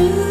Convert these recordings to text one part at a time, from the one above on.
you.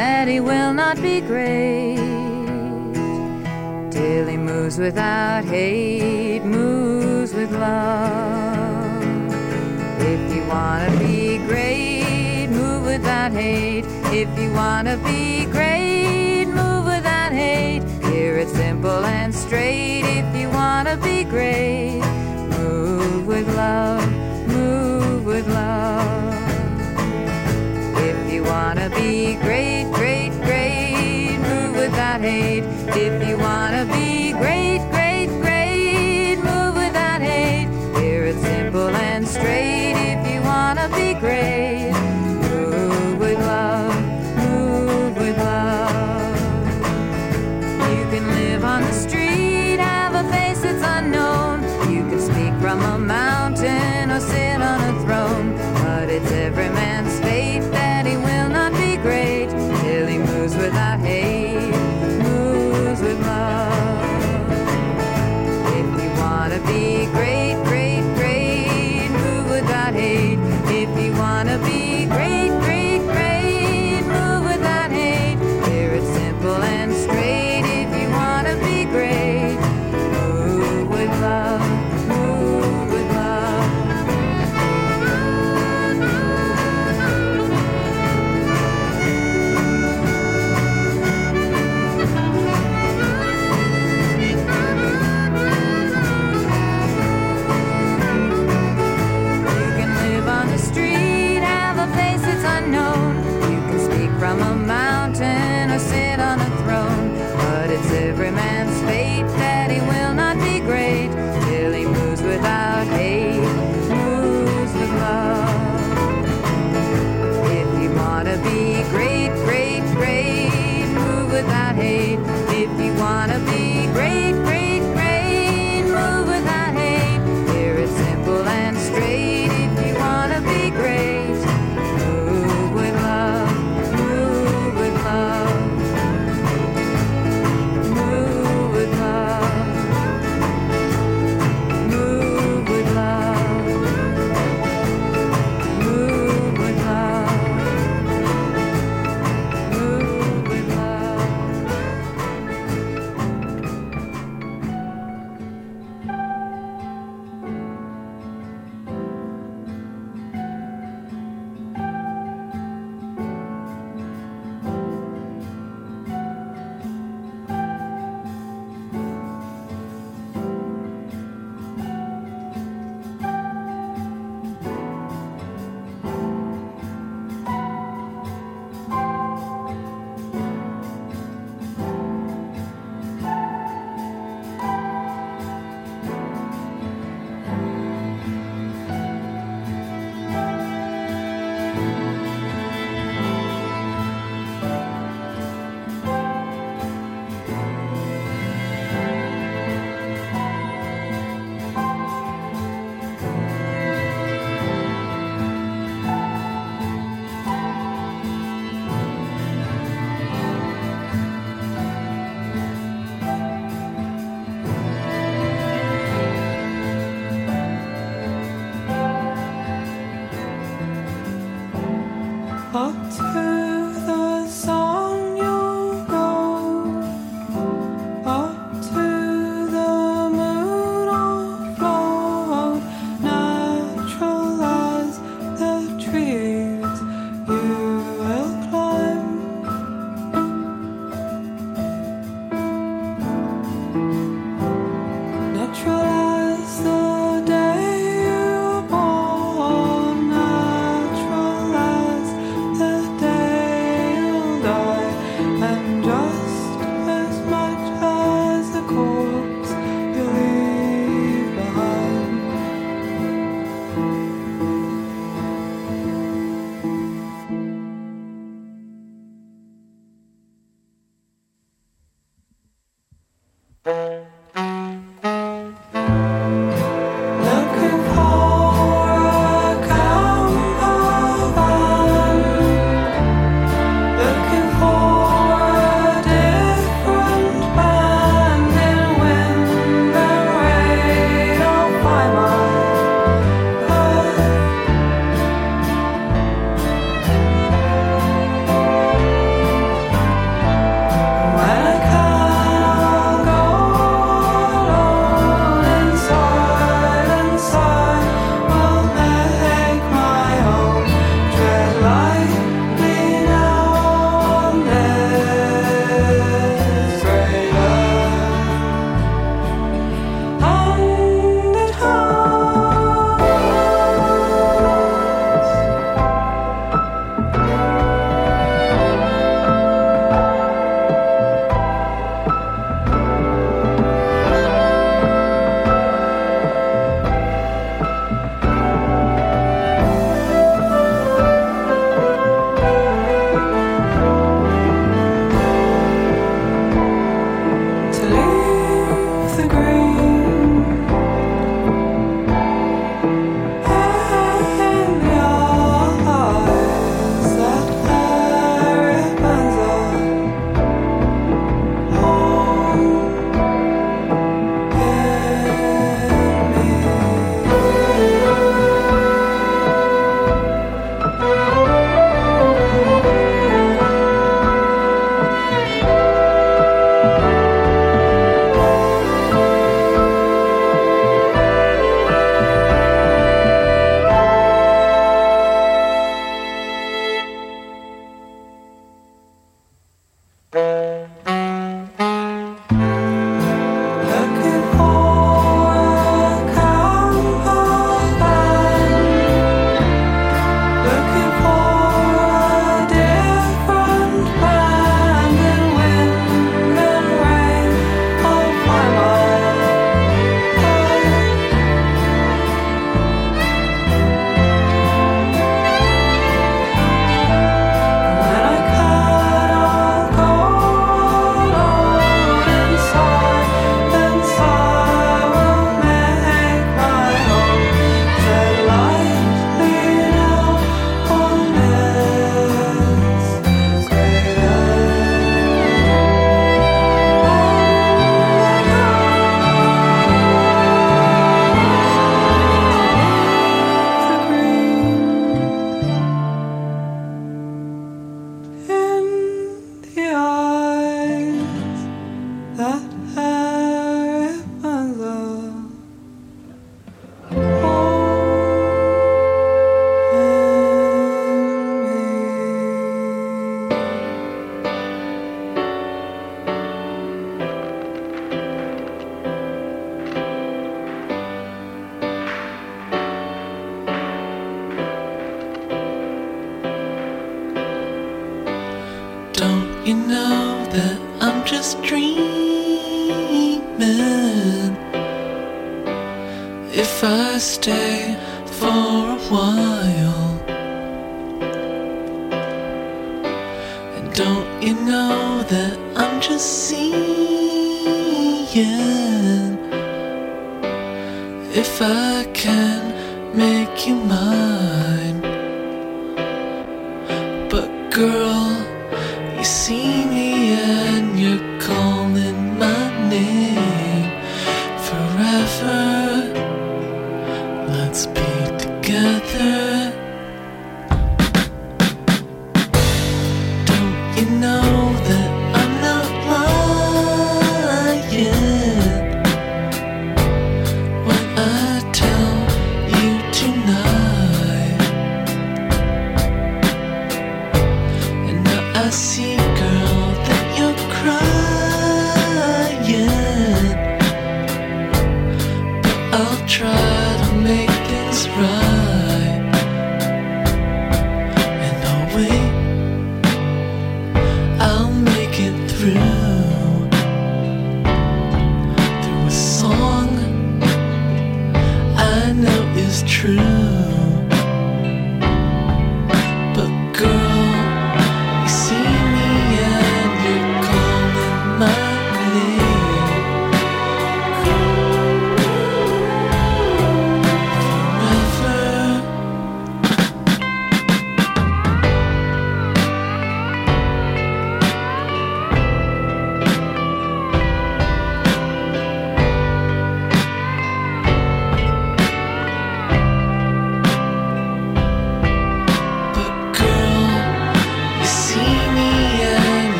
That he will not be great till he moves without hate, moves with love. If you wanna be great, move without hate. If you wanna be great, move without hate. Hear it simple and straight. If you wanna be great, move with love, move with love. If you wanna be great, without hate. If you wanna be great, great, great, move without hate. Hear it simple and straight. If you wanna be great, Hey.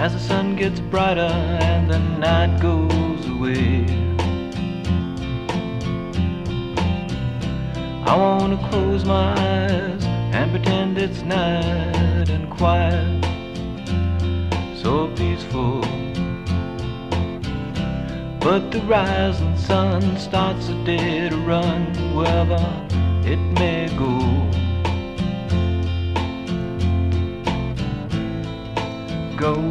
As the sun gets brighter and the night goes away. I wanna close my eyes and pretend it's night and quiet, so peaceful. But the rising sun starts a day to run wherever it may go. Go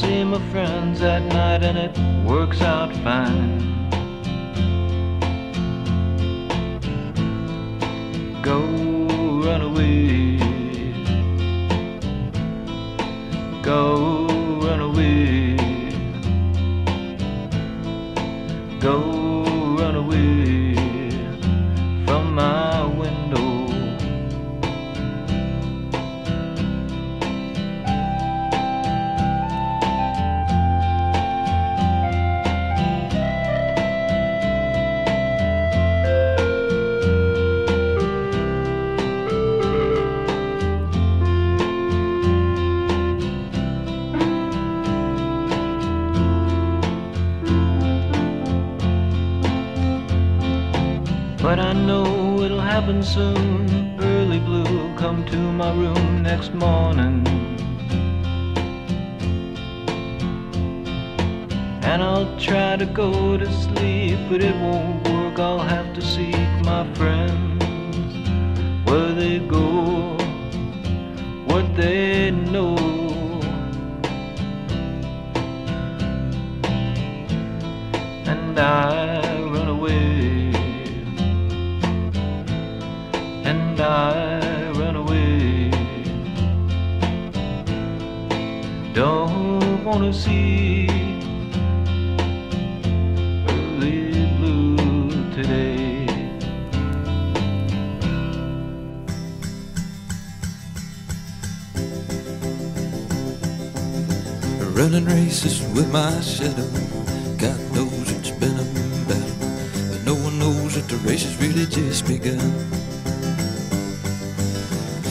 see my friends at night and it soon. Early blue, come to my room next morning. And I'll try to go to sleep, but it won't work. I'll have to seek my friends Early blue today. Running races with my shadow. God knows it's been a battle, but no one knows that the race has really just begun.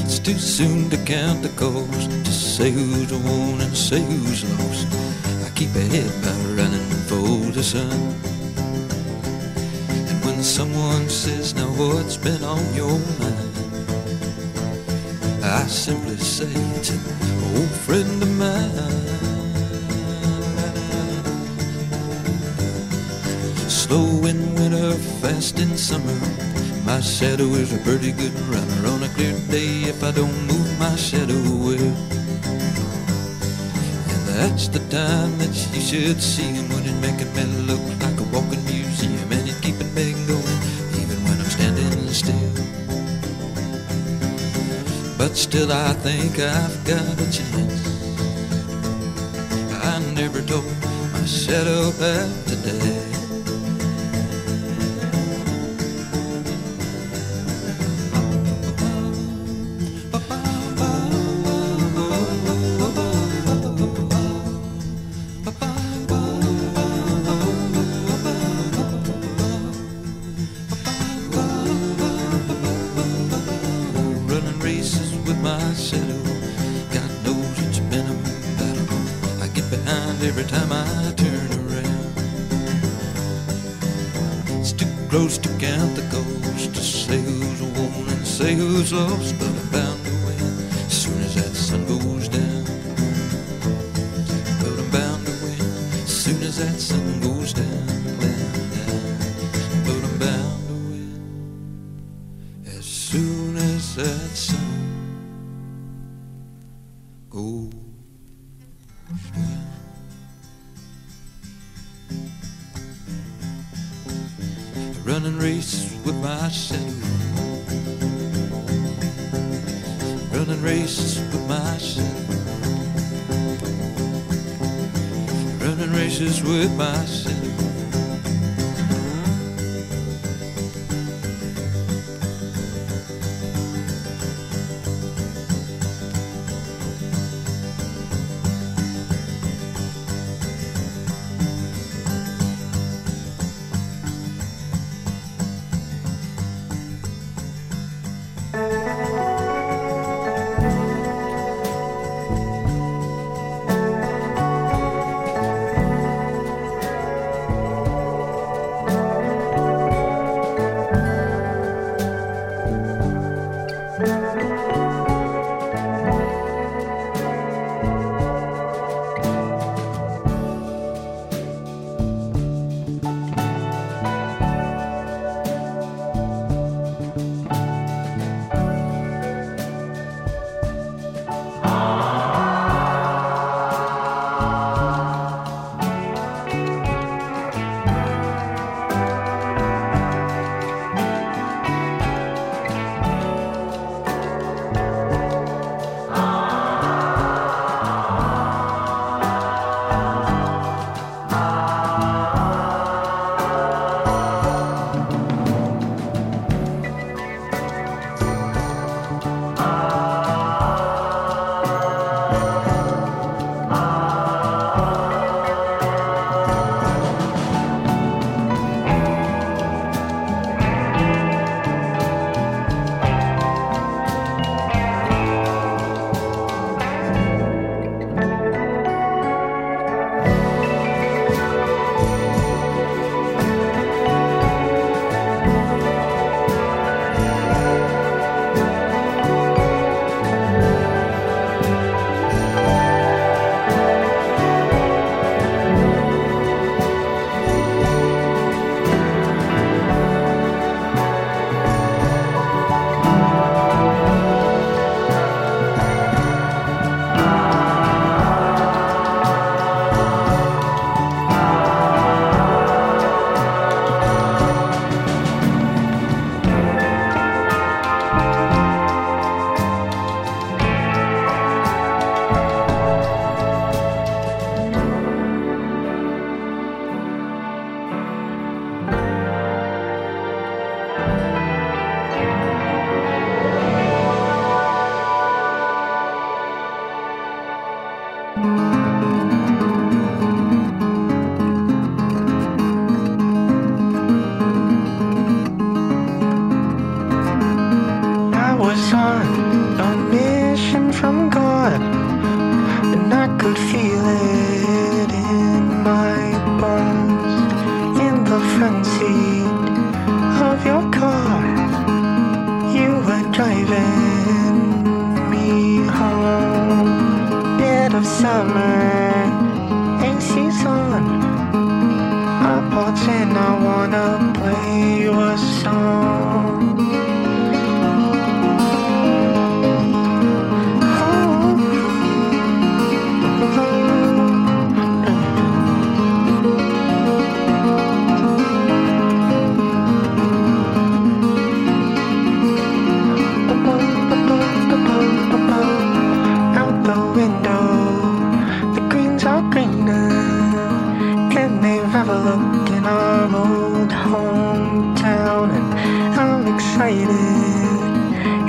It's too soon to count who's won and say who's lost. I keep ahead by running for the sun. And when someone says, Now what's been on your mind? I simply say it's an old friend of mine. Slow in winter, fast in summer. My shadow is a pretty good runner. On a clear day, if I don't move, my shadow will. That's the time that you should see him when it making me look like a walking museum. And it's keeping me going, even when I'm standing still. But still, I think I've got a chance. I never told my shadow about today.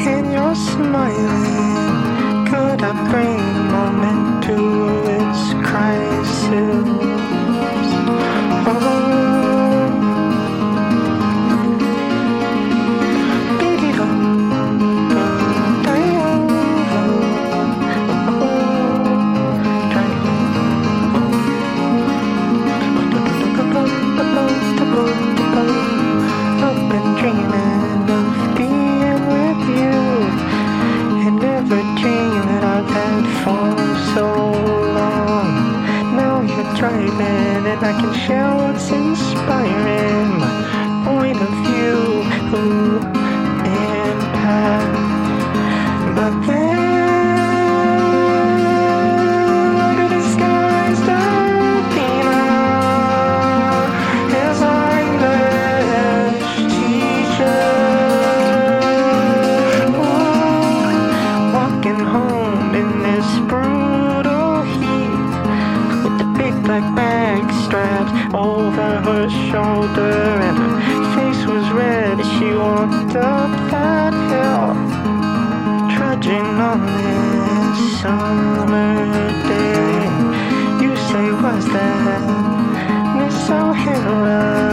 and you're smiling. Could I bring the moment to its crisis? Oh. minute I can share what's in O'Hara?